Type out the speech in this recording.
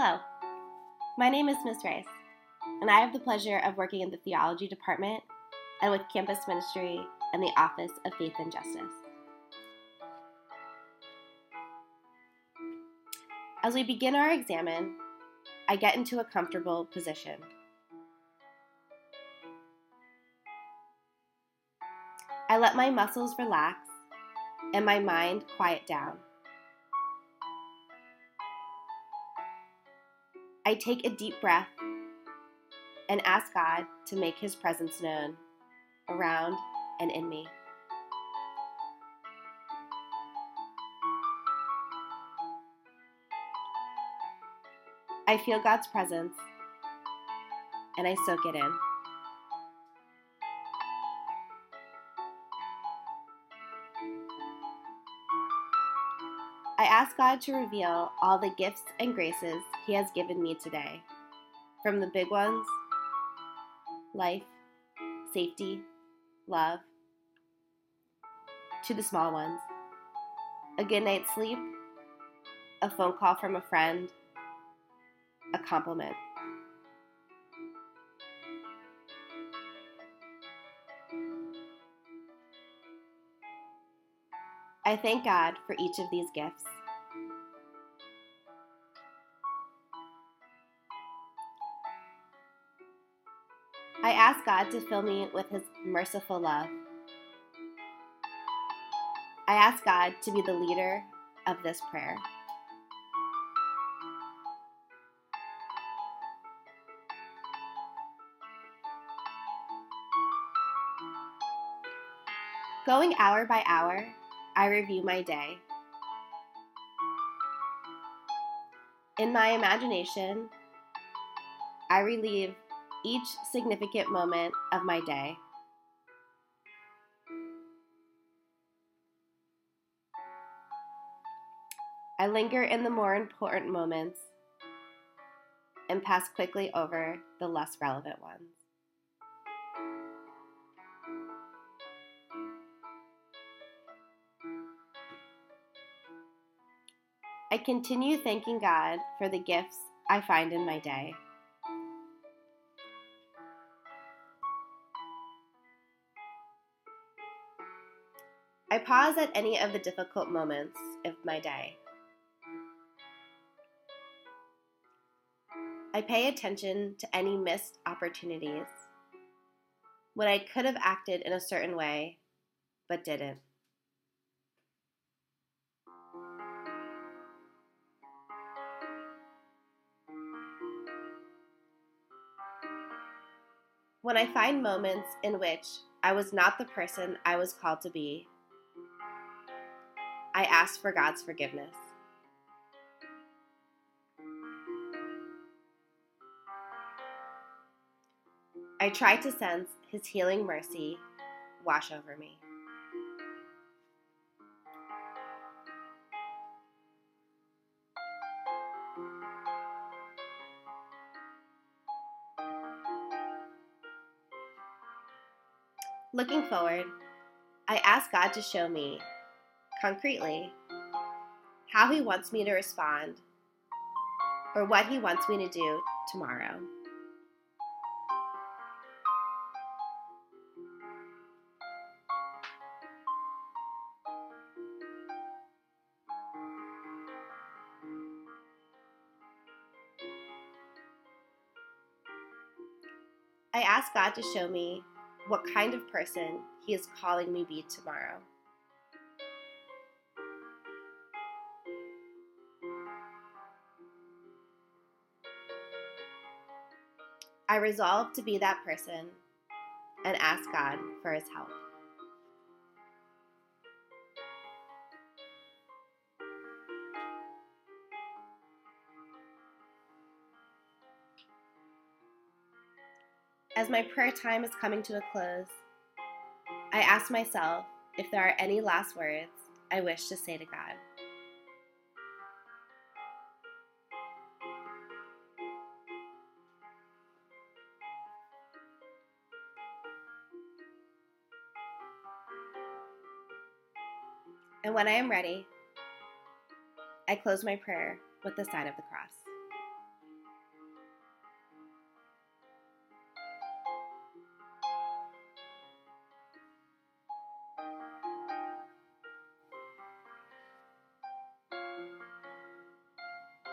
Hello, my name is Miss Rice, and I have the pleasure of working in the theology department and with campus ministry and the Office of Faith and Justice. As we begin our examen, I get into a comfortable position. I let my muscles relax and my mind quiet down. I take a deep breath and ask God to make His presence known around and in me. I feel God's presence and I soak it in. I ask God to reveal all the gifts and graces He has given me today, from the big ones life, safety, love to the small ones a good night's sleep, a phone call from a friend, a compliment. I thank God for each of these gifts. I ask God to fill me with His merciful love. I ask God to be the leader of this prayer. Going hour by hour, I review my day. In my imagination, I relieve each significant moment of my day. I linger in the more important moments and pass quickly over the less relevant ones. I continue thanking God for the gifts I find in my day. I pause at any of the difficult moments of my day. I pay attention to any missed opportunities when I could have acted in a certain way but didn't. When I find moments in which I was not the person I was called to be, I ask for God's forgiveness. I try to sense His healing mercy wash over me. Looking forward, I ask God to show me concretely how He wants me to respond or what He wants me to do tomorrow. I ask God to show me what kind of person He is calling me be tomorrow. I resolve to be that person and ask God for His help. As my prayer time is coming to a close, I ask myself if there are any last words I wish to say to God. And when I am ready, I close my prayer with the sign of the cross.